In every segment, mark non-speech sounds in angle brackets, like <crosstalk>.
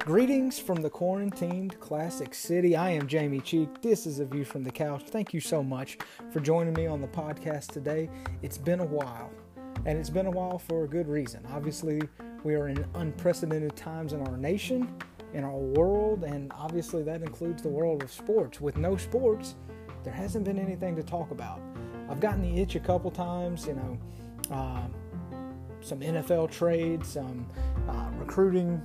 Greetings from the quarantined Classic City. I am Jamie Cheek. This is A View from the Couch. Thank you so much for joining me on the podcast today. It's been a while, and it's been a while for a good reason. Obviously, we are in unprecedented times in our nation, in our world, and obviously that includes the world of sports. With no sports, there hasn't been anything to talk about. I've gotten the itch a couple times, you know, uh, some NFL trades, some uh, recruiting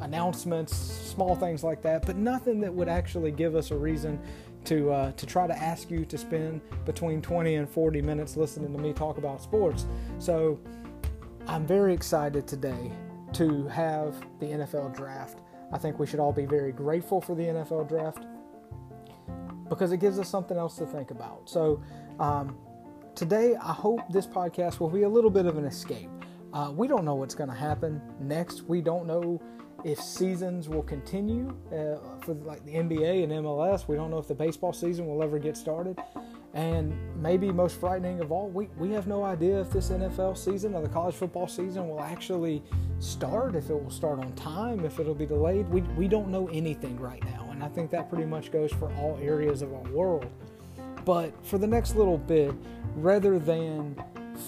announcements, small things like that, but nothing that would actually give us a reason to uh, to try to ask you to spend between 20 and 40 minutes listening to me talk about sports. So I'm very excited today to have the NFL draft. I think we should all be very grateful for the NFL draft because it gives us something else to think about. So um, today, I hope this podcast will be a little bit of an escape. Uh, we don't know what's going to happen next. We don't know if seasons will continue uh, for like the NBA and MLS. We don't know if the baseball season will ever get started. And maybe most frightening of all, we, we have no idea if this NFL season or the college football season will actually start, if it will start on time, if it'll be delayed. We, we don't know anything right now. And I think that pretty much goes for all areas of our world. But for the next little bit, rather than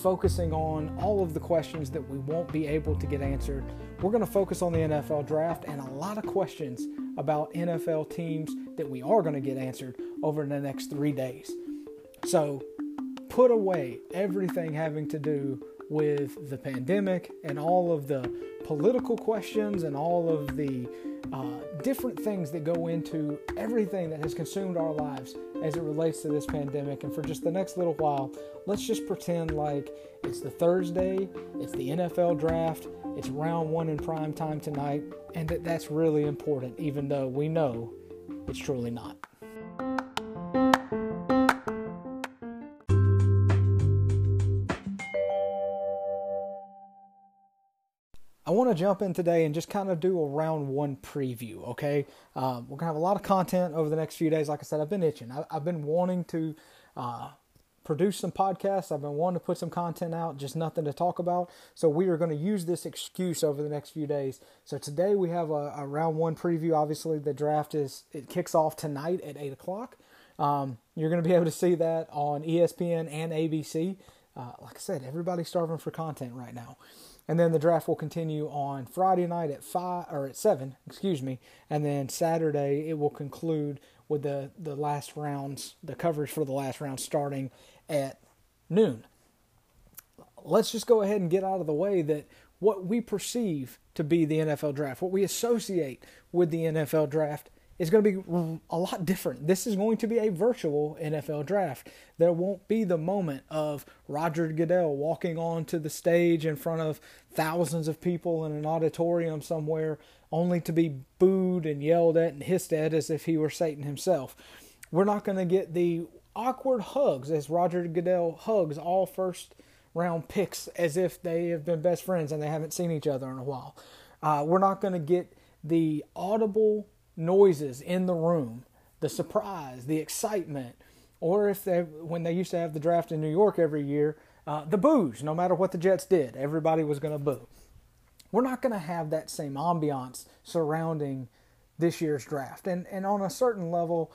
focusing on all of the questions that we won't be able to get answered. We're going to focus on the NFL draft and a lot of questions about NFL teams that we are going to get answered over the next three days. So put away everything having to do with the pandemic and all of the political questions and all of the uh, different things that go into everything that has consumed our lives as it relates to this pandemic. And for just the next little while, let's just pretend like it's the Thursday, it's the NFL draft, it's round one in prime time tonight, and that that's really important, even though we know it's truly not. I want to jump in today and just kind of do a round one preview, okay? Um, we're going to have a lot of content over the next few days. Like I said, I've been itching. I, have been wanting to uh, produce some podcasts. I've been wanting to put some content out, just nothing to talk about. So we are going to use this excuse over the next few days. So today we have a, a round one preview. Obviously, the draft is it kicks off tonight at eight o'clock. Um, you're going to be able to see that on ESPN and ABC. Uh, like I said, everybody's starving for content right now and then the draft will continue on Friday night at five or at seven, excuse me, and then Saturday it will conclude with the the last rounds, the coverage for the last round starting at noon. Let's just go ahead and get out of the way that what we perceive to be the NFL draft, what we associate with the NFL draft, is going to be a lot different. This is going to be a virtual NFL draft. There won't be the moment of Roger Goodell walking onto the stage in front of thousands of people in an auditorium somewhere, only to be booed and yelled at and hissed at as if he were Satan himself. We're not going to get the awkward hugs as Roger Goodell hugs all first round picks as if they have been best friends and they haven't seen each other in a while. Uh, we're not going to get the audible noises in the room, the surprise, the excitement, or if they when they used to have the draft in New York every year, uh, the boos. No matter what the Jets did, everybody was going to boo. We're not going to have that same ambiance surrounding this year's draft, and and on a certain level.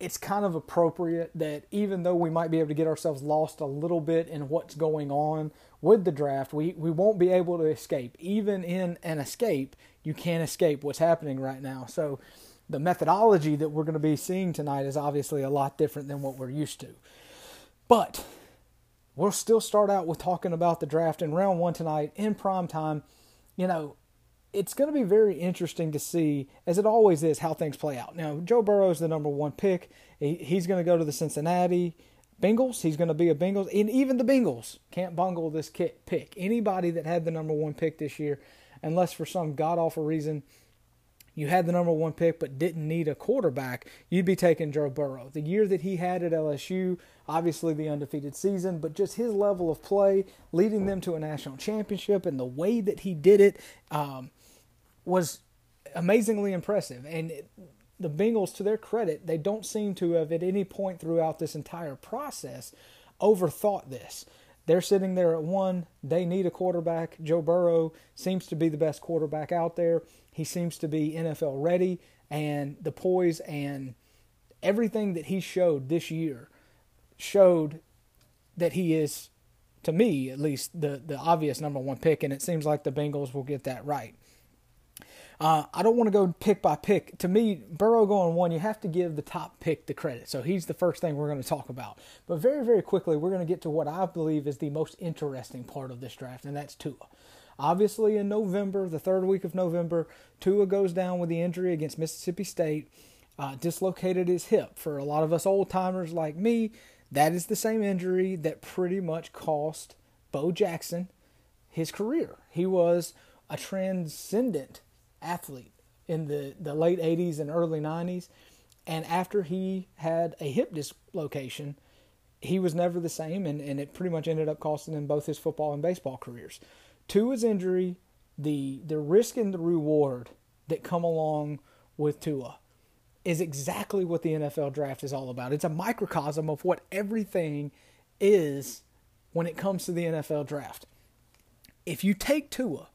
It's kind of appropriate that even though we might be able to get ourselves lost a little bit in what's going on with the draft, we, we won't be able to escape. Even in an escape, you can't escape what's happening right now. So the methodology that we're going to be seeing tonight is obviously a lot different than what we're used to. But we'll still start out with talking about the draft in round one tonight in prime time. You know, it's going to be very interesting to see, as it always is, how things play out. Now, Joe Burrow is the number one pick. he's going to go to the Cincinnati Bengals. He's going to be a Bengals. And even the Bengals can't bungle this pick. Anybody that had the number one pick this year unless for some god awful reason you had the number one pick but didn't need a quarterback, you'd be taking Joe Burrow. The year that he had at LSU, obviously the undefeated season, but just his level of play, leading them to a national championship, and the way that he did it um, was amazingly impressive. And it, the Bengals, to their credit, they don't seem to have at any point throughout this entire process overthought this they're sitting there at one. They need a quarterback. Joe Burrow seems to be the best quarterback out there. He seems to be NFL ready, and the poise and everything that he showed this year showed that he is, to me at least, the the obvious number one pick, and it seems like the Bengals will get that right. Uh, I don't want to go pick by pick. To me, Burrow going one, you have to give the top pick the credit. So he's the first thing we're going to talk about. But very, very quickly, we're going to get to what I believe is the most interesting part of this draft, and that's Tua. Obviously, in November, the third week of November, Tua goes down with the injury against Mississippi State, uh, dislocated his hip. For a lot of us old timers like me, that is the same injury that pretty much cost Bo Jackson his career. He was a transcendent athlete in the, the late 80s and early 90s. And after he had a hip dislocation, he was never the same, and, and it pretty much ended up costing him both his football and baseball careers. To his injury, the the risk and the reward that come along with Tua is exactly what the NFL draft is all about. It's a microcosm of what everything is when it comes to the NFL draft. If you take Tua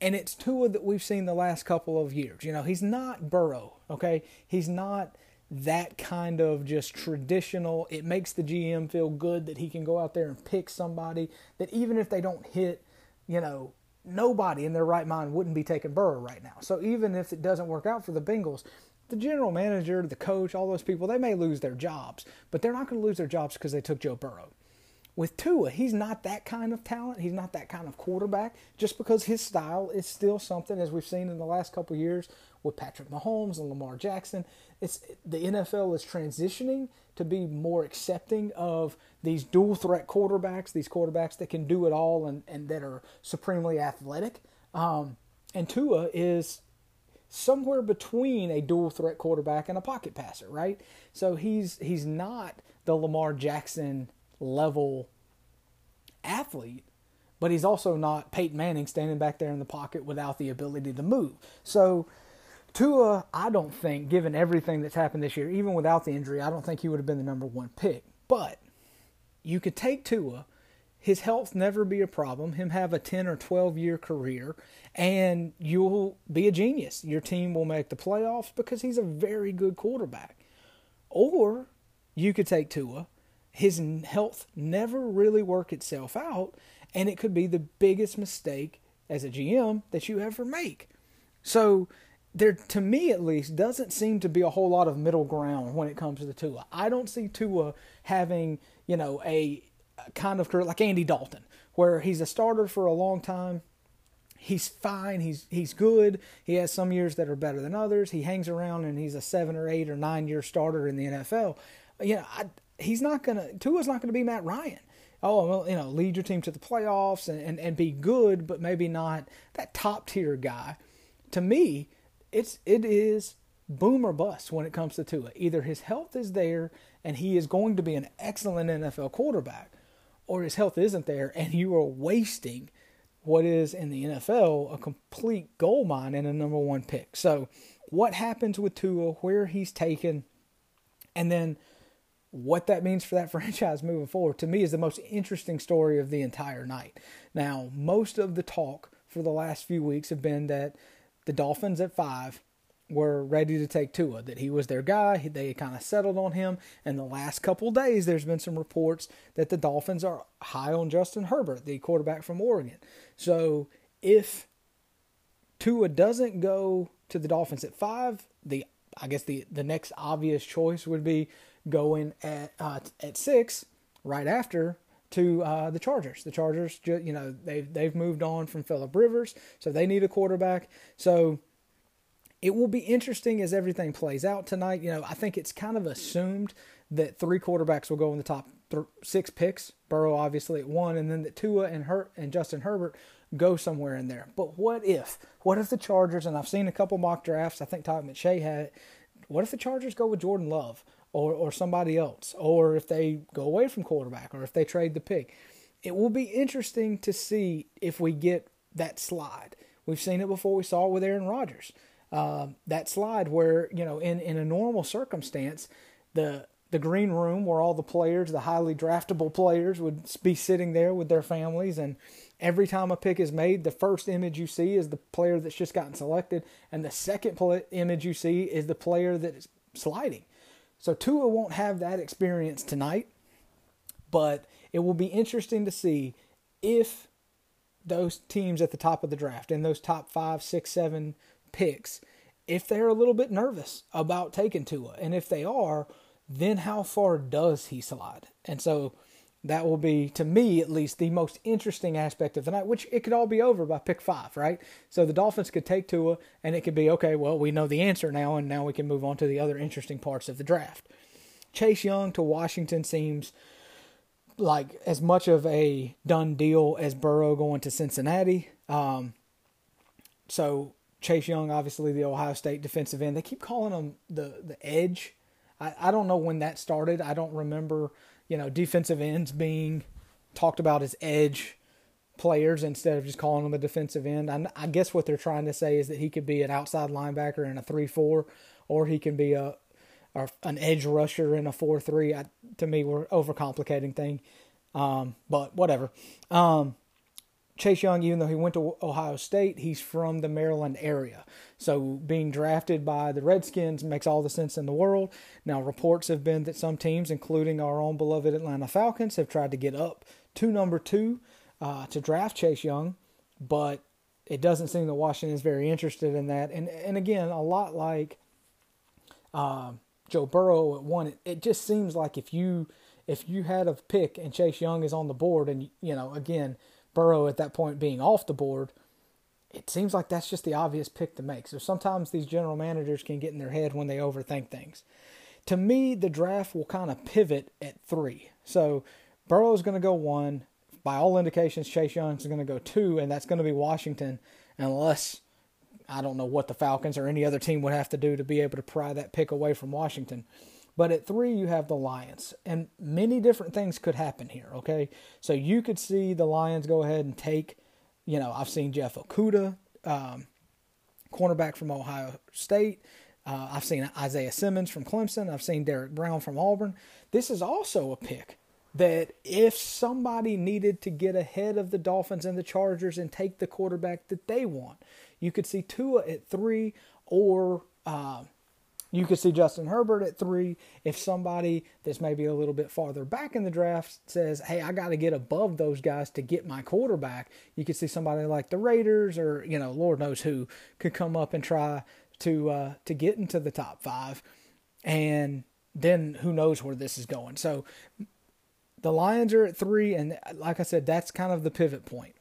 and it's Tua that we've seen the last couple of years. You know, he's not Burrow, okay? He's not that kind of just traditional. It makes the GM feel good that he can go out there and pick somebody that even if they don't hit, you know, nobody in their right mind wouldn't be taking Burrow right now. So even if it doesn't work out for the Bengals, the general manager, the coach, all those people, they may lose their jobs, but they're not going to lose their jobs because they took Joe Burrow. With Tua, he's not that kind of talent. He's not that kind of quarterback. Just because his style is still something, as we've seen in the last couple years with Patrick Mahomes and Lamar Jackson. It's the NFL is transitioning to be more accepting of these dual threat quarterbacks, these quarterbacks that can do it all and, and that are supremely athletic. Um, and Tua is somewhere between a dual threat quarterback and a pocket passer, right? So he's he's not the Lamar Jackson level athlete, but he's also not Peyton Manning standing back there in the pocket without the ability to move. So Tua, I don't think, given everything that's happened this year, even without the injury, I don't think he would have been the number one pick. But you could take Tua, his health never be a problem, him have a 10 or 12 year career, and you'll be a genius. Your team will make the playoffs because he's a very good quarterback. Or you could take Tua, his health never really work itself out, and it could be the biggest mistake as a GM that you ever make. So there, to me at least, doesn't seem to be a whole lot of middle ground when it comes to Tua. I don't see Tua having, you know, a, a kind of career like Andy Dalton, where he's a starter for a long time. He's fine. He's he's good. He has some years that are better than others. He hangs around and he's a seven or eight or nine year starter in the NFL. You know, I he's not gonna Tua's not gonna be Matt Ryan. Oh, well, you know, lead your team to the playoffs and, and, and be good, but maybe not that top tier guy. To me, it's it is boom or bust when it comes to Tua. Either his health is there and he is going to be an excellent NFL quarterback, or his health isn't there and you are wasting what is in the NFL a complete gold mine and a number one pick. So, what happens with Tua, where he's taken, and then what that means for that <laughs> franchise moving forward to me is the most interesting story of the entire night. Now, most of the talk for the last few weeks have been that the Dolphins at five were ready to take Tua, that he was their guy. They kind of settled on him. And the last couple days, there's been some reports that the Dolphins are high on Justin Herbert, the quarterback from Oregon. So if Tua doesn't go to the Dolphins at five, the I guess the the next obvious choice would be going at uh, at six right after to uh, the Chargers. The Chargers, you know, they've they've moved on from Philip Rivers, so they need a quarterback. So it will be interesting as everything plays out tonight. You know, I think it's kind of assumed that three quarterbacks will go in the top th- six picks. Burrow obviously at one, and then that Tua and Her- and Justin Herbert go somewhere in there. But what if? What if the Chargers? And I've seen a couple mock drafts. I think Todd McShay had it. What if the Chargers go with Jordan Love? Or, or somebody else, or if they go away from quarterback, or if they trade the pick. It will be interesting to see if we get that slide. We've seen it before. We saw it with Aaron Rodgers. Uh, that slide where you know in in a normal circumstance, the the green room where all the players, the highly draftable players, would be sitting there with their families. And every time a pick is made, the first image you see is the player that's just gotten selected, and the second image you see is the player that is sliding. So Tua won't have that experience tonight, but it will be interesting to see if those teams at the top of the draft, and those top five, six, seven picks, if they're a little bit nervous about taking Tua. And if they are, then how far does he slide? And so that will be, to me at least, the most interesting aspect of the night, which it could all be over by pick five, right? So the Dolphins could take Tua, and it could be, okay, well, we know the answer now, and now we can move on to the other interesting parts of the draft. Chase Young to Washington seems like as much of a done deal as Burrow going to Cincinnati. Um, so Chase Young, obviously the Ohio State defensive end, they keep calling him the the edge I, I don't know when that started. I don't remember, you know, defensive ends being talked about as edge players instead of just calling them a defensive end. I, I guess what they're trying to say is that he could be an outside linebacker in a 3 4, or he can be a, a an edge rusher in a 4 3. To me, we're overcomplicating thing. Um, but whatever. Um, Chase Young, even though he went to Ohio State, he's from the Maryland area. So being drafted by the Redskins makes all the sense in the world. Now, reports have been that some teams, including our own beloved Atlanta Falcons, have tried to get up to number two uh, to draft Chase Young, but it doesn't seem that Washington is very interested in that. And and again, a lot like uh, Joe Burrow at one, it, it just seems like if you if you had a pick and Chase Young is on the board, and you know again Burrow at that point being off the board it seems like that's just the obvious pick to make. So sometimes these general managers can get in their head when they overthink things. To me, the draft will kind of pivot at three. So Burrow's going to go one. By all indications, Chase Young's going to go two, and that's going to be Washington, unless I don't know what the Falcons or any other team would have to do to be able to pry that pick away from Washington. But at three, you have the Lions, and many different things could happen here. Okay, so you could see the Lions go ahead and take you know, I've seen Jeff Okudah, um, cornerback from Ohio State. Uh, I've seen Isaiah Simmons from Clemson. I've seen Derrick Brown from Auburn. This is also a pick that if somebody needed to get ahead of the Dolphins and the Chargers and take the quarterback that they want, you could see Tua at three or uh, you could see Justin Herbert at three. If somebody that's maybe a little bit farther back in the draft says, hey, I got to get above those guys to get my quarterback, you could see somebody like the Raiders or, you know, Lord knows who could come up and try to uh, to get into the top five. And then who knows where this is going. So the Lions are at three, and like I said, that's kind of the pivot point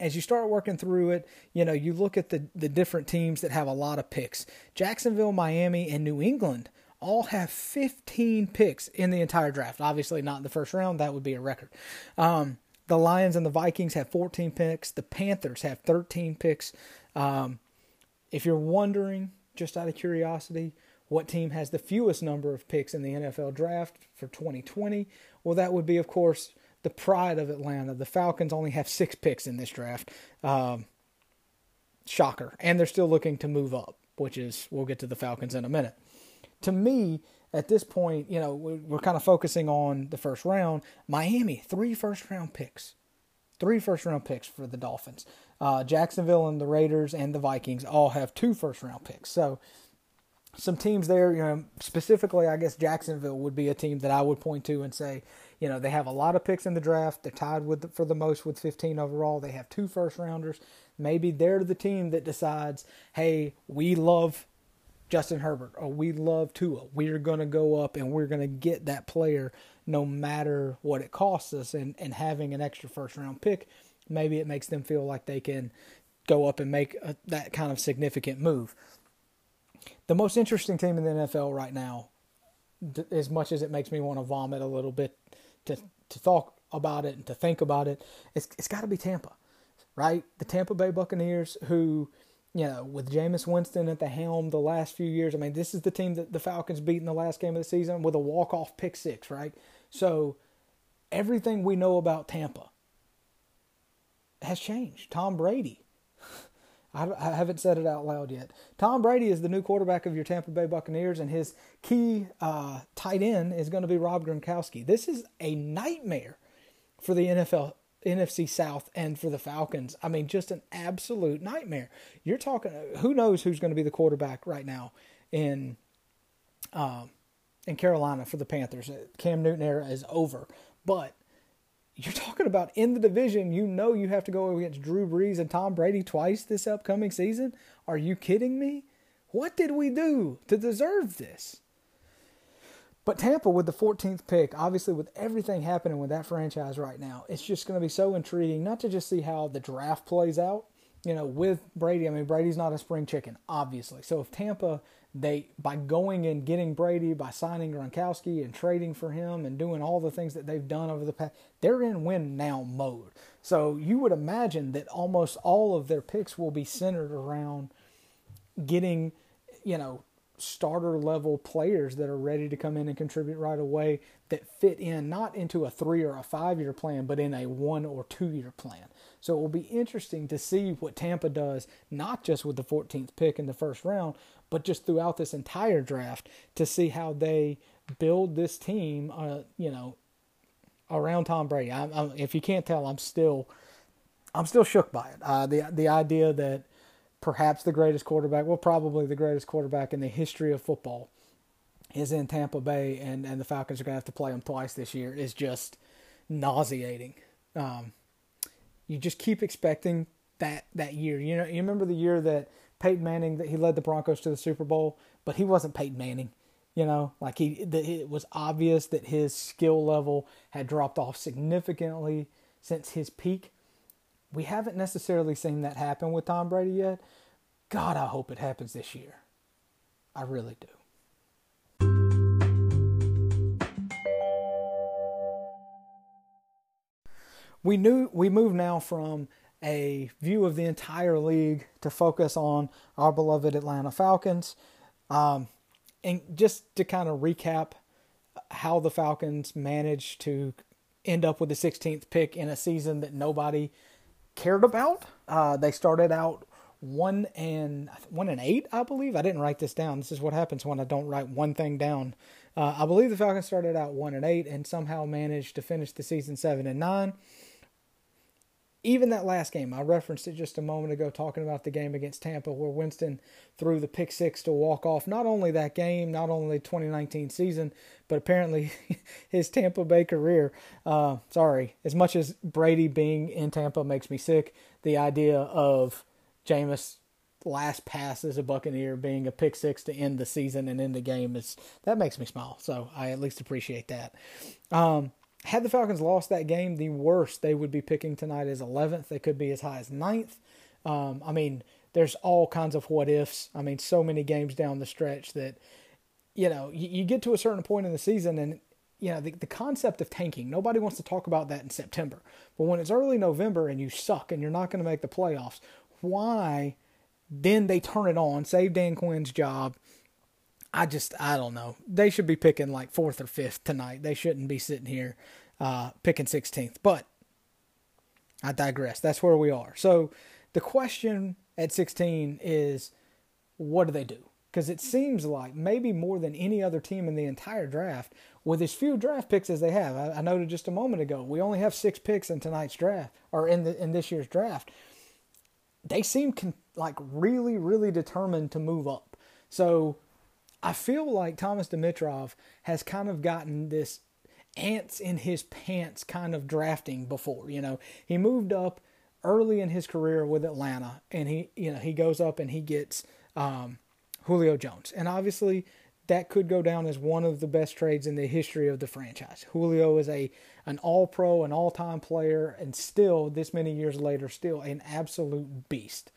as you start working through it, you know, you look at the, the different teams that have a lot of picks. Jacksonville, Miami, and New England all have 15 picks in the entire draft. Obviously, not in the first round, that would be a record. Um, the Lions and the Vikings have 14 picks. The Panthers have 13 picks. Um, if you're wondering, just out of curiosity, what team has the fewest number of picks in the NFL draft for 2020? Well, that would be, of course, the pride of Atlanta. The Falcons only have six picks in this draft. Um, shocker. And they're still looking to move up, which is, we'll get to the Falcons in a minute. To me, at this point, you know, we're kind of focusing on the first round. Miami, three first round picks. Three first round picks for the Dolphins. Uh, Jacksonville and the Raiders and the Vikings all have two first round picks. So, some teams there, you know, specifically, I guess Jacksonville would be a team that I would point to and say, you know, they have a lot of picks in the draft. They're tied with for the most with 15 overall. They have two first rounders. Maybe they're the team that decides, hey, we love Justin Herbert or we love Tua. We're going to go up and we're going to get that player no matter what it costs us. And, and having an extra first round pick, maybe it makes them feel like they can go up and make a, that kind of significant move. The most interesting team in the NFL right now, as much as it makes me want to vomit a little bit to to talk about it and to think about it, it's it's got to be Tampa, right? The Tampa Bay Buccaneers, who you know, with Jameis Winston at the helm the last few years. I mean, this is the team that the Falcons beat in the last game of the season with a walk off pick six, right? So everything we know about Tampa has changed. Tom Brady. I, I haven't said it out loud yet. Tom Brady is the new quarterback of your Tampa Bay Buccaneers, and his key uh, tight end is going to be Rob Gronkowski. This is a nightmare for the NFL NFC South and for the Falcons. I mean, just an absolute nightmare. You're talking. Who knows who's going to be the quarterback right now in um, in Carolina for the Panthers? Cam Newton era is over, but you're talking about in the division. You know you have to go against Drew Brees and Tom Brady twice this upcoming season. Are you kidding me? What did we do to deserve this? But Tampa with the 14th pick, obviously with everything happening with that franchise right now, it's just going to be so intriguing not to just see how the draft plays out, you know, with Brady. I mean, Brady's not a spring chicken, obviously. So if Tampa they by going and getting Brady, by signing Gronkowski and trading for him and doing all the things that they've done over the past, they're in win now mode. So you would imagine that almost all of their picks will be centered around getting, you know, starter level players that are ready to come in and contribute right away that fit in not into a three or a five year plan, but in a one or two year plan. So it will be interesting to see what Tampa does, not just with the 14th pick in the first round, but just throughout this entire draft to see how they build this team, uh, you know, around Tom Brady. I, I, if you can't tell, I'm still, I'm still shook by it. Uh, the the idea that perhaps the greatest quarterback, well, probably the greatest quarterback in the history of football, is in Tampa Bay, and, and the Falcons are going to have to play him twice this year, is just nauseating. Um, you just keep expecting that that year. You know, you remember the year that Peyton Manning that he led the Broncos to the Super Bowl, but he wasn't Peyton Manning. You know, like he, the, it was obvious that his skill level had dropped off significantly since his peak we haven't necessarily seen that happen with Tom Brady yet. God, I hope it happens this year. I really do. We knew we move now from a view of the entire league to focus on our beloved Atlanta Falcons. Um, and just to kind of recap how the Falcons managed to end up with the 16th pick in a season that nobody cared about. Uh, they started out one and one and eight, I believe. I didn't write this down. This is what happens when I don't write one thing down. Uh, I believe the Falcons started out one and eight and somehow managed to finish the season seven and nine even that last game, I referenced it just a moment ago talking about the game against Tampa where Winston threw the pick six to walk off not only that game, not only the 2019 season, but apparently <laughs> his Tampa Bay career. Uh, sorry, as much as Brady being in Tampa makes me sick, the idea of Jameis last pass as a Buccaneer being a pick six to end the season and end the game is that makes me smile. So I at least appreciate that. Um, had the Falcons lost that game, the worst they would be picking tonight is 11th. They could be as high as 9th. Um, I mean, there's all kinds of what ifs. I mean, so many games down the stretch that, you know, you, you get to a certain point in the season and, you know, the, the concept of tanking, nobody wants to talk about that in September. But when it's early November and you suck and you're not going to make the playoffs, why then they turn it on, save Dan Quinn's job, I just I don't know. They should be picking like fourth or fifth tonight. They shouldn't be sitting here uh, picking 16th. But I digress. That's where we are. So the question at 16 is, what do they do? Because it seems like maybe more than any other team in the entire draft, with as few draft picks as they have. I, I noted just a moment ago, we only have six picks in tonight's draft or in the in this year's draft. They seem con- like really, really determined to move up. So I feel like Thomas Dimitroff has kind of gotten this ants in his pants kind of drafting before. You know, he moved up early in his career with Atlanta, and he, you know, he goes up and he gets um, Julio Jones, and obviously that could go down as one of the best trades in the history of the franchise. Julio is a an all pro, an all time player, and still this many years later, still an absolute beast.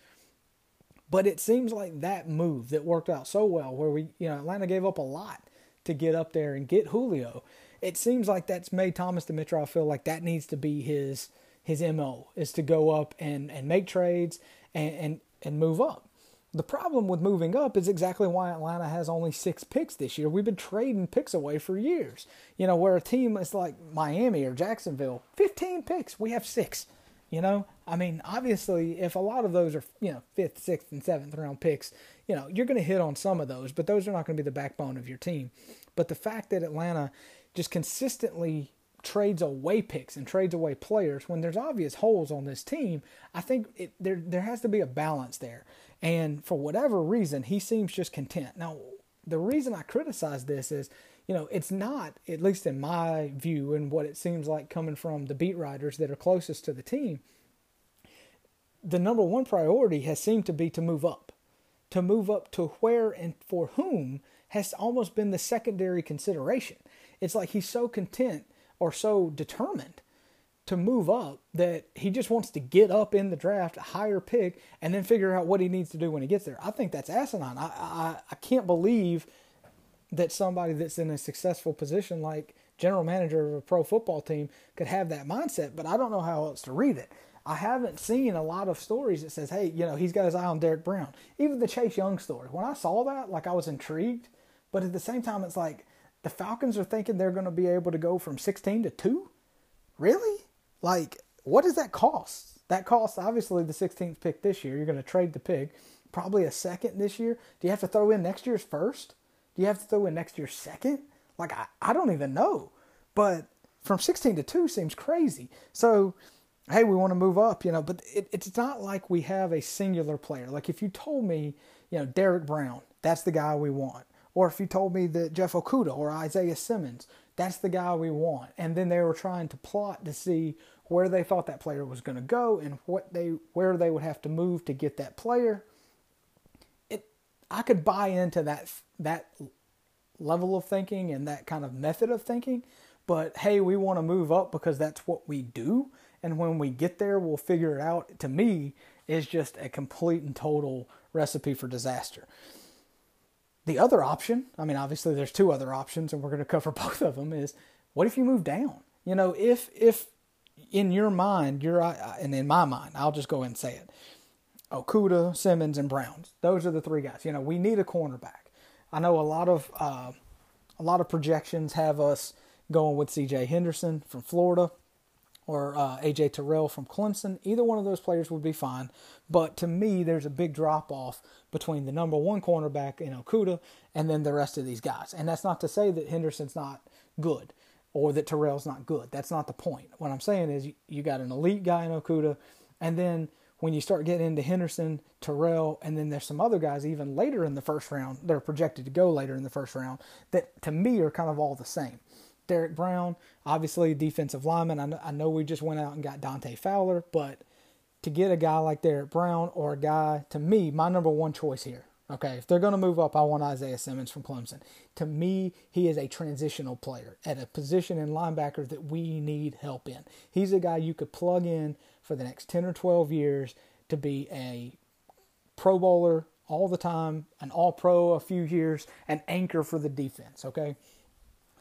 But it seems like that move that worked out so well, where we, you know, Atlanta gave up a lot to get up there and get Julio. It seems like that's made Thomas Dimitroff feel like that needs to be his his mo is to go up and and make trades and and, and move up. The problem with moving up is exactly why Atlanta has only six picks this year. We've been trading picks away for years. You know, where a team is like Miami or Jacksonville, 15 picks, we have six. You know, I mean, obviously, if a lot of those are you know fifth, sixth, and seventh round picks, you know you're going to hit on some of those, but those are not going to be the backbone of your team. But the fact that Atlanta just consistently trades away picks and trades away players when there's obvious holes on this team, I think it, there there has to be a balance there. And for whatever reason, he seems just content. Now, the reason I criticize this is you know, it's not, at least in my view and what it seems like coming from the beat writers that are closest to the team, the number one priority has seemed to be to move up. To move up to where and for whom has almost been the secondary consideration. It's like he's so content or so determined to move up that he just wants to get up in the draft, a higher pick, and then figure out what he needs to do when he gets there. I think that's asinine. I, I, I can't believe that somebody that's in a successful position like general manager of a pro football team could have that mindset, but I don't know how else to read it. I haven't seen a lot of stories that says, "Hey, you know, he's got his eye on Derrick Brown." Even the Chase Young story. When I saw that, like I was intrigued, but at the same time it's like the Falcons are thinking they're going to be able to go from 16 to 2? Really? Like what does that cost? That costs obviously the 16th pick this year. You're going to trade the pick, probably a second this year. Do you have to throw in next year's first? Do you have to throw in next year's second? Like, I, I don't even know. But from 16 to 2 seems crazy. So, hey, we want to move up, you know, but it, it's not like we have a singular player. Like, if you told me, you know, Derrick Brown, that's the guy we want. Or if you told me that Jeff Okudah or Isaiah Simmons, that's the guy we want. And then they were trying to plot to see where they thought that player was going to go and what they where they would have to move to get that player. It I could buy into that that level of thinking and that kind of method of thinking. But hey, we want to move up because that's what we do. And when we get there, we'll figure it out. To me, is just a complete and total recipe for disaster. The other option, I mean, obviously there's two other options, and we're going to cover <laughs> both of them. Is what if you move down? You know, if if in your mind, you're and in my mind, I'll just go and say it. Okudah, Simmons, and Browns. Those are the three guys. You know, we need a cornerback. I know a lot of uh, a lot of projections have us going with C.J. Henderson from Florida or uh, A.J. Terrell from Clemson. Either one of those players would be fine. But to me, there's a big drop off between the number one cornerback in Okudah and then the rest of these guys. And that's not to say that Henderson's not good or that Terrell's not good. That's not the point. What I'm saying is you, you got an elite guy in Okudah, and then when you start getting into Henderson, Terrell, and then there's some other guys even later in the first round, they're projected to go later in the first round, that to me are kind of all the same. Derrick Brown, obviously defensive lineman. I know, we just went out and got Dante Fowler, but to get a guy like Derrick Brown or a guy, to me, my number one choice here. Okay, if they're going to move up, I want Isaiah Simmons from Clemson. To me, he is a transitional player at a position in linebacker that we need help in. He's a guy you could plug in for the next 10 or 12 years to be a pro bowler all the time, an all pro a few years, an anchor for the defense, okay?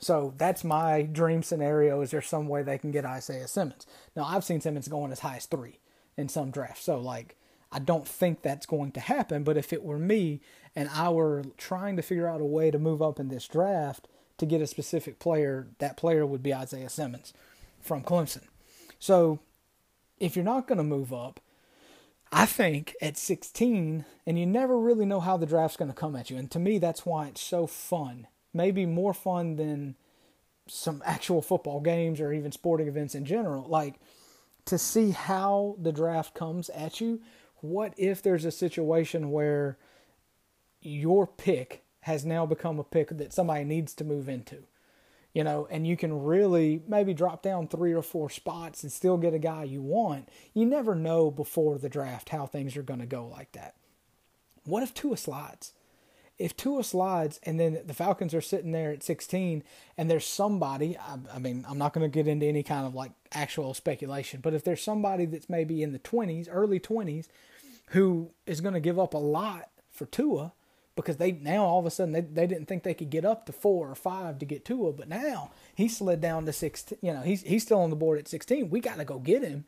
So that's my dream scenario. Is there some way they can get Isaiah Simmons? Now, I've seen Simmons going as high as three in some drafts. So, like, I don't think that's going to happen. But if it were me and I were trying to figure out a way to move up in this draft to get a specific player, that player would be Isaiah Simmons from Clemson. So if you're not going to move up, I think at 16, and you never really know how the draft's going to come at you. And to me, that's why it's so fun. Maybe more fun than some actual football games or even sporting events in general. Like to see how the draft comes at you. What if there's a situation where your pick has now become a pick that somebody needs to move into? You know, and you can really maybe drop down three or four spots and still get a guy you want. You never know before the draft how things are going to go like that. What if Tua slides? If Tua slides and then the Falcons are sitting there at 16 and there's somebody, I, I mean, I'm not going to get into any kind of like actual speculation, but if there's somebody that's maybe in the 20s, early 20s, who is going to give up a lot for Tua, because they now all of a sudden they, they didn't think they could get up to four or five to get Tua, but now he slid down to six. You know, he's he's still on the board at sixteen. We got to go get him.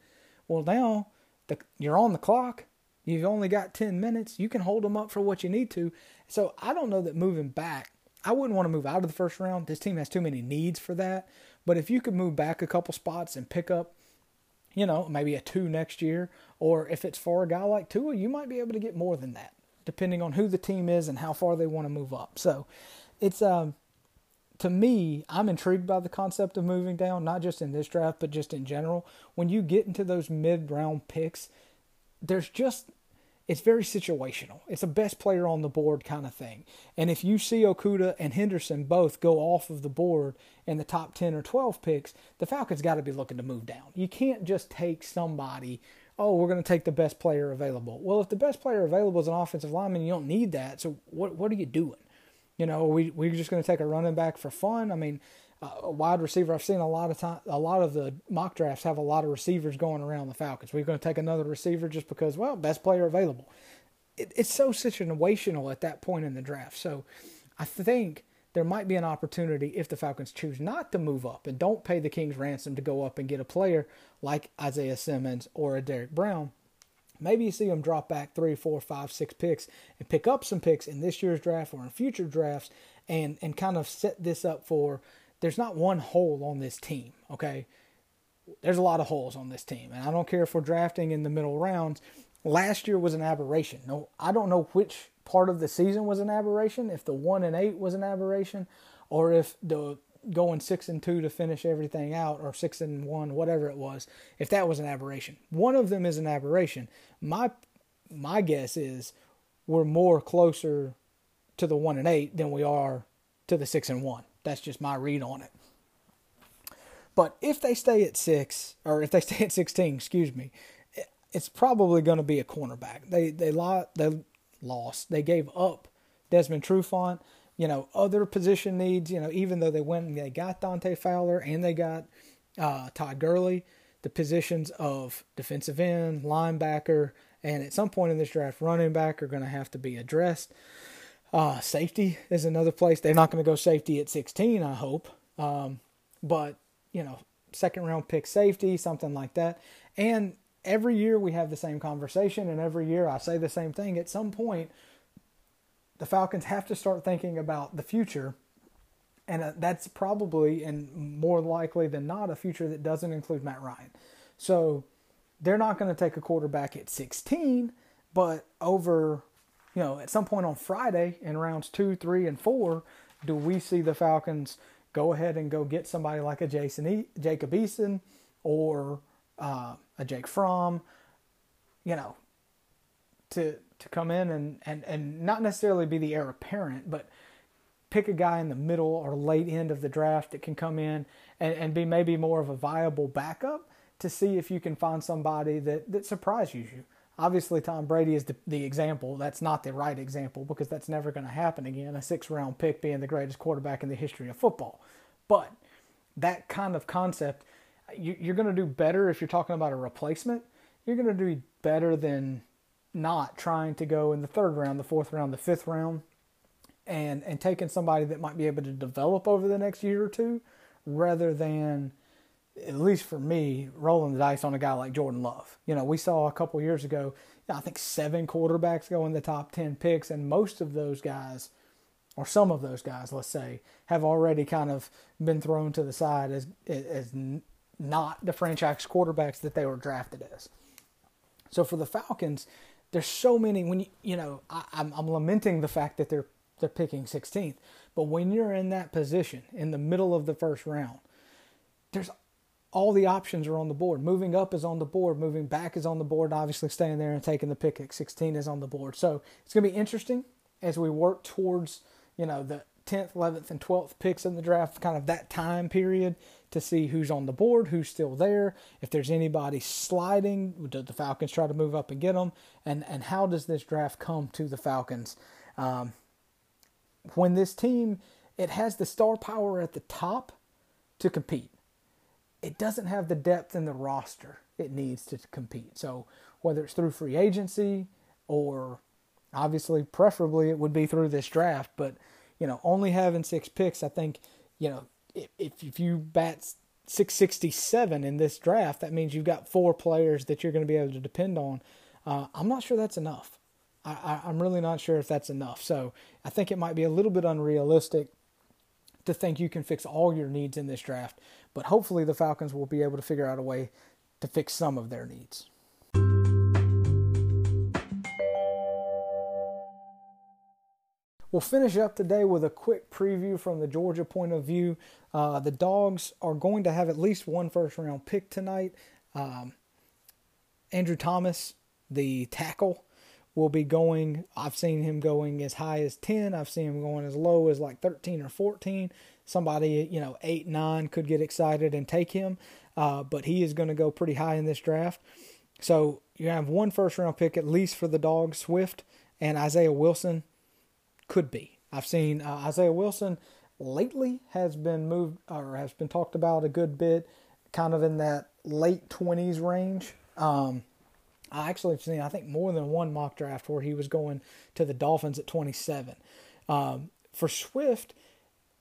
Well, now the, you're on the clock. You've only got ten minutes. You can hold them up for what you need to. So I don't know that moving back. I wouldn't want to move out of the first round. This team has too many needs for that. But if you could move back a couple spots and pick up you know, maybe a two next year. Or if it's for a guy like Tua, you might be able to get more than that, depending on who the team is and how far they want to move up. So it's um to me, I'm intrigued by the concept of moving down, not just in this draft, but just in general. When you get into those mid round picks, there's just it's very situational. It's a best player on the board kind of thing. And if you see Okudah and Henderson both go off of the board in the top 10 or 12 picks, the Falcons got to be looking to move down. You can't just take somebody, oh, we're going to take the best player available. Well, if the best player available is an offensive lineman, you don't need that. So what what are you doing? You know, we we're just going to take a running back for fun. I mean, uh, a wide receiver. I've seen a lot of time. A lot of the mock drafts have a lot of receivers going around the Falcons. We're going to take another receiver just because, well, best player available. It, it's so situational at that point in the draft. So, I think there might be an opportunity if the Falcons choose not to move up and don't pay the King's ransom to go up and get a player like Isaiah Simmons or a Derrick Brown Maybe you see them drop back three, four, five, six picks and pick up some picks in this year's draft or in future drafts and, and kind of set this up for there's not one hole on this team, okay? There's a lot of holes on this team. And I don't care if we're drafting in the middle rounds. Last year was an aberration. No, I don't know which part of the season was an aberration, if the one and eight was an aberration, or if the going six and two to finish everything out, or six and one, whatever it was, if that was an aberration. One of them is an aberration. My my guess is we're more closer to the one and eight than we are to the six and one. That's just my read on it. But if they stay at six, or if they stay at sixteen, excuse me, it's probably going to be a cornerback. They they they lost. They gave up Desmond Trufant you know, other position needs, you know, even though they went and they got Dante Fowler and they got uh, Todd Gurley, the positions of defensive end, linebacker, and at some point in this draft, running back are going to have to be addressed. Uh, safety is another place. They're not going to go safety at 16, I hope. Um, but, you know, second round pick safety, something like that. And every year we have the same conversation, and every year I say the same thing. At some point, the Falcons have to start thinking about the future. And uh, that's probably, and more likely than not, a future that doesn't include Matt Ryan. So they're not going to take a quarterback at 16, but over, you know, at some point on Friday in rounds two, three, and four, do we see the Falcons go ahead and go get somebody like a Jason e- Jacob Eason or uh, a Jake Fromm, you know, to to come in and, and, and not necessarily be the heir apparent, but pick a guy in the middle or late end of the draft that can come in and, and be maybe more of a viable backup to see if you can find somebody that, that surprises you. Obviously, Tom Brady is the, the example. That's not the right example because that's never going to happen again. A six round pick being the greatest quarterback in the history of football. But that kind of concept, you're going to do better if you're talking about a replacement. You're going to do better than not trying to go in the third round, the fourth round, the fifth round, and and taking somebody that might be able to develop over the next year or two, rather than, at least for me, rolling the dice on a guy like Jordan Love. You know, we saw a couple years ago, I think seven quarterbacks go in the top ten picks, and most of those guys, or some of those guys, let's say, have already kind of been thrown to the side as as not the franchise quarterbacks that they were drafted as. So for the Falcons, there's so many when you you know I, I'm I'm lamenting the fact that they're they're picking 16th, but when you're in that position in the middle of the first round, there's all the options are on the board. Moving up is on the board. Moving back is on the board. Obviously, staying there and taking the pick at 16 is on the board. So it's going to be interesting as we work towards you know the 10th, 11th, and 12th picks in the draft, kind of that time period to see who's on the board, who's still there, if there's anybody sliding, do the Falcons try to move up and get them, and, and how does this draft come to the Falcons? Um, when this team, it has the star power at the top to compete. It doesn't have the depth in the roster it needs to compete. So whether it's through free agency or obviously preferably it would be through this draft, but you know, only having six picks, I think, you know, if if you bat 667 in this draft, that means you've got four players that you're going to be able to depend on. Uh, I'm not sure that's enough. I, am really not sure if that's enough. So I think it might be a little bit unrealistic to think you can fix all your needs in this draft. But hopefully the Falcons will be able to figure out a way to fix some of their needs. We'll finish up today with a quick preview from the Georgia point of view. Uh, the Dogs are going to have at least one first round pick tonight. Um, Andrew Thomas, the tackle, will be going. I've seen him going as high as 10. I've seen him going as low as like 13 or 14. Somebody, you know, 8, 9 could get excited and take him, uh, but he is going to go pretty high in this draft. So you have one first round pick at least for the Dogs, Swift, and Isaiah Wilson could be. I've seen uh, Isaiah Wilson lately has been moved or has been talked about a good bit, kind of in that late 20s range. Um, I actually have seen, I think, more than one mock draft where he was going to the Dolphins at 27. Um, for Swift,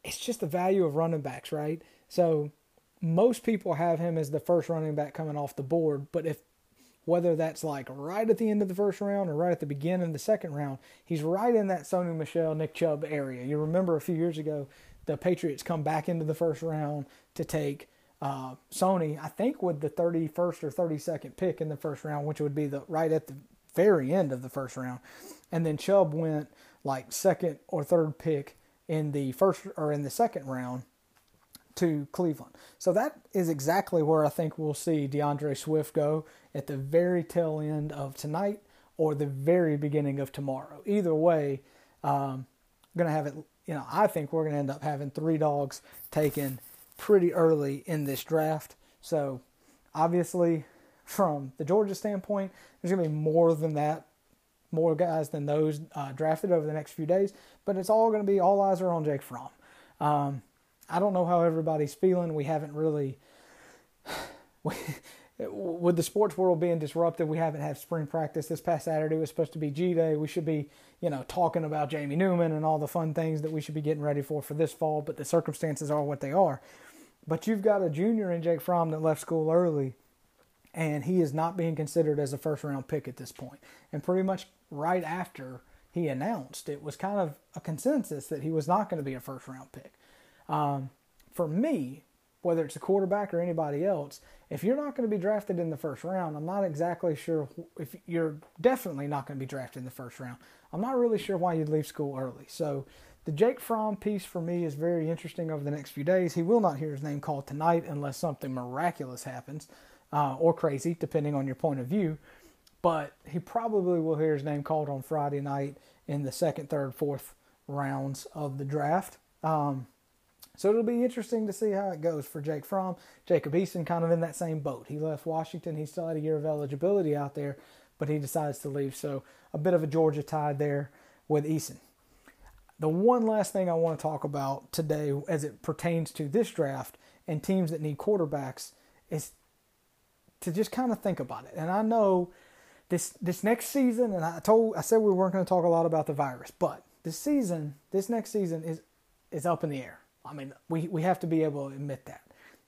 it's just the value of running backs, right? So most people have him as the first running back coming off the board, but if whether that's like right at the end of the first round or right at the beginning of the second round, he's right in that Sony Michel, Nick Chubb area. You remember a few years ago, the Patriots come back into the first round to take uh, Sony, I think, with the 31st or 32nd pick in the first round, which would be the right at the very end of the first round. And then Chubb went like second or third pick in the first or in the second round to Cleveland. So that is exactly where I think we'll see DeAndre Swift go at the very tail end of tonight or the very beginning of tomorrow. Either way, um, going to have it. You know, I think we're going to end up having three Dawgs taken pretty early in this draft. So obviously, from the Georgia standpoint, there's going to be more than that, more guys than those uh, drafted over the next few days. But it's all going to be all eyes are on Jake Fromm. Um, I don't know how everybody's feeling. We haven't really, <sighs> we, with the sports world being disrupted, we haven't had spring practice. This past Saturday was supposed to be G Day. We should be, you know, talking about Jamie Newman and all the fun things that we should be getting ready for for this fall. But the circumstances are what they are. But you've got a junior in Jake Fromm that left school early, and he is not being considered as a first round pick at this point. And pretty much right after he announced, it was kind of a consensus that he was not going to be a first round pick. Um, for me, whether it's a quarterback or anybody else, if you're not going to be drafted in the first round, I'm not exactly sure if you're definitely not going to be drafted in the first round. I'm not really sure why you'd leave school early. So the Jake Fromm piece for me is very interesting over the next few days. He will not hear his name called tonight unless something miraculous happens uh, or crazy, depending on your point of view. But he probably will hear his name called on Friday night in the second, third, fourth rounds of the draft. Um, so it'll be interesting to see how it goes for Jake Fromm. Jacob Eason kind of in that same boat. He left Washington. He still had a year of eligibility out there, but he decides to leave. So a bit of a Georgia tide there with Eason. The one last thing I want to talk about today as it pertains to this draft and teams that need quarterbacks is to just kind of think about it. And I know this this next season, and I told I said we weren't going to talk a lot about the virus, but this season, this next season is is up in the air. I mean, we, we have to be able to admit that.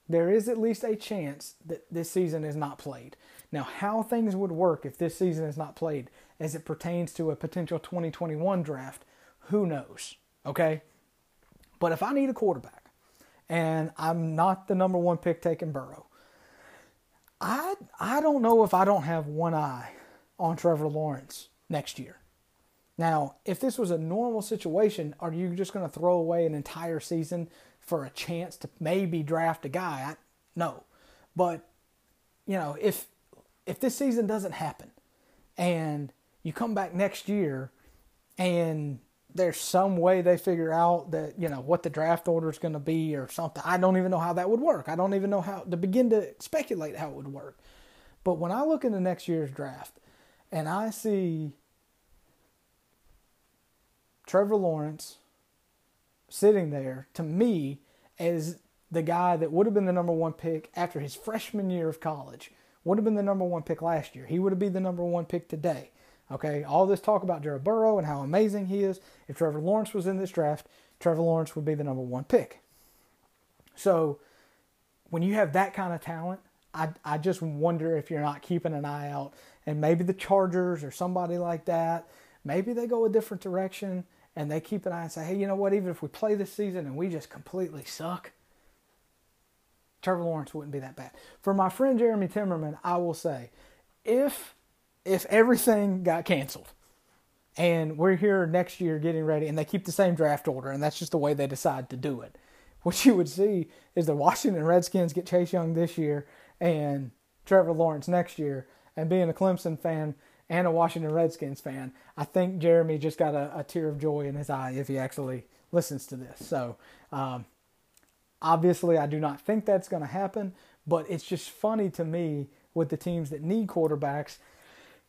There is at least a chance that this season is not played. Now, how things would work if this season is not played as it pertains to a potential 2021 draft, who knows? Okay? But if I need a quarterback and I'm not the number one pick taking Burrow, I, I don't know if I don't have one eye on Trevor Lawrence next year. Now, if this was a normal situation, are you just going to throw away an entire season for a chance to maybe draft a guy? I, no. But, you know, if if this season doesn't happen and you come back next year and there's some way they figure out that, you know, what the draft order is going to be or something, I don't even know how that would work. I don't even know how to begin to speculate how it would work. But when I look into next year's draft and I see Trevor Lawrence sitting there to me as the guy that would have been the number one pick after his freshman year of college, would have been the number one pick last year. He would have been the number one pick today. Okay, all this talk about Jared Burrow and how amazing he is. If Trevor Lawrence was in this draft, Trevor Lawrence would be the number one pick. So when you have that kind of talent, I, I just wonder if you're not keeping an eye out and maybe the Chargers or somebody like that Maybe they go a different direction and they keep an eye and say, hey, you know what? Even if we play this season and we just completely suck, Trevor Lawrence wouldn't be that bad. For my friend Jeremy Timmerman, I will say, if if everything got canceled and we're here next year getting ready and they keep the same draft order and that's just the way they decide to do it, what you would see is the Washington Redskins get Chase Young this year and Trevor Lawrence next year. And being a Clemson fan and a Washington Redskins fan, I think Jeremy just got a, a tear of joy in his eye if he actually listens to this. So, um, obviously, I do not think that's going to happen, but it's just funny to me with the teams that need quarterbacks,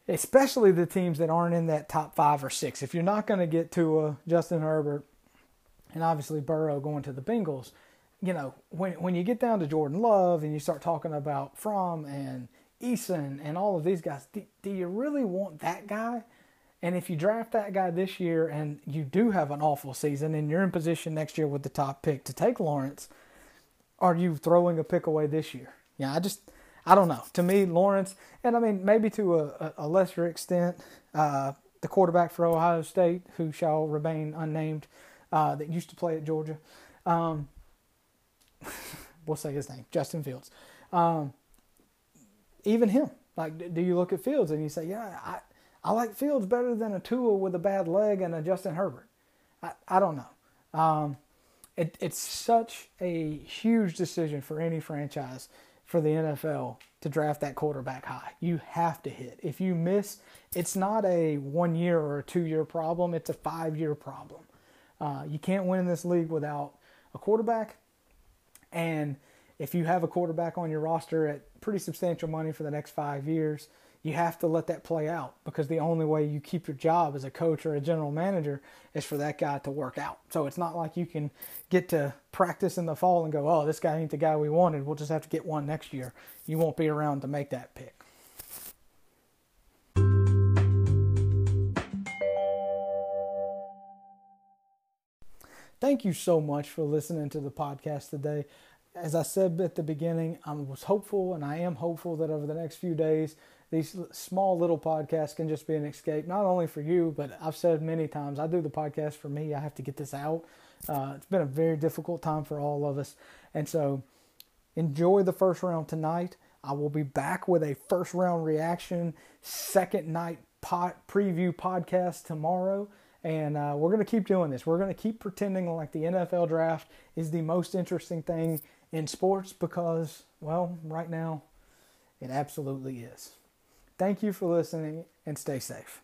especially the teams that aren't in that top five or six. If you're not going to get to Justin Herbert and obviously Burrow going to the Bengals, you know, when when you get down to Jordan Love and you start talking about Fromm and Eason and all of these guys, do, do you really want that guy? And if you draft that guy this year and you do have an awful season and you're in position next year with the top pick to take Lawrence, are you throwing a pick away this year? Yeah, I just, I don't know. To me, Lawrence, and I mean, maybe to a, a lesser extent, uh, the quarterback for Ohio State, who shall remain unnamed, uh, that used to play at Georgia. Um, <laughs> we'll say his name, Justin Fields. Um, even him, like, do you look at Fields and you say, yeah, I, I like Fields better than a Tua with a bad leg and a Justin Herbert. I, I don't know. Um, it, it's such a huge decision for any franchise for the NFL to draft that quarterback high. You have to hit. If you miss, it's not a one year or a two year problem, it's a five year problem. Uh, you can't win in this league without a quarterback. And if you have a quarterback on your roster at pretty substantial money for the next five years, you have to let that play out because the only way you keep your job as a coach or a general manager is for that guy to work out. So it's not like you can get to practice in the fall and go, oh, this guy ain't the guy we wanted. We'll just have to get one next year. You won't be around to make that pick. Thank you so much for listening to the podcast today. As I said at the beginning, I was hopeful and I am hopeful that over the next few days, these small little podcasts can just be an escape, not only for you, but I've said many times, I do the podcast for me. I have to get this out. Uh, it's been a very difficult time for all of us. And so enjoy the first round tonight. I will be back with a first round reaction, second night pot preview podcast tomorrow. And uh, we're going to keep doing this. We're going to keep pretending like the NFL draft is the most interesting thing in sports because, well, right now, it absolutely is. Thank you for listening and stay safe.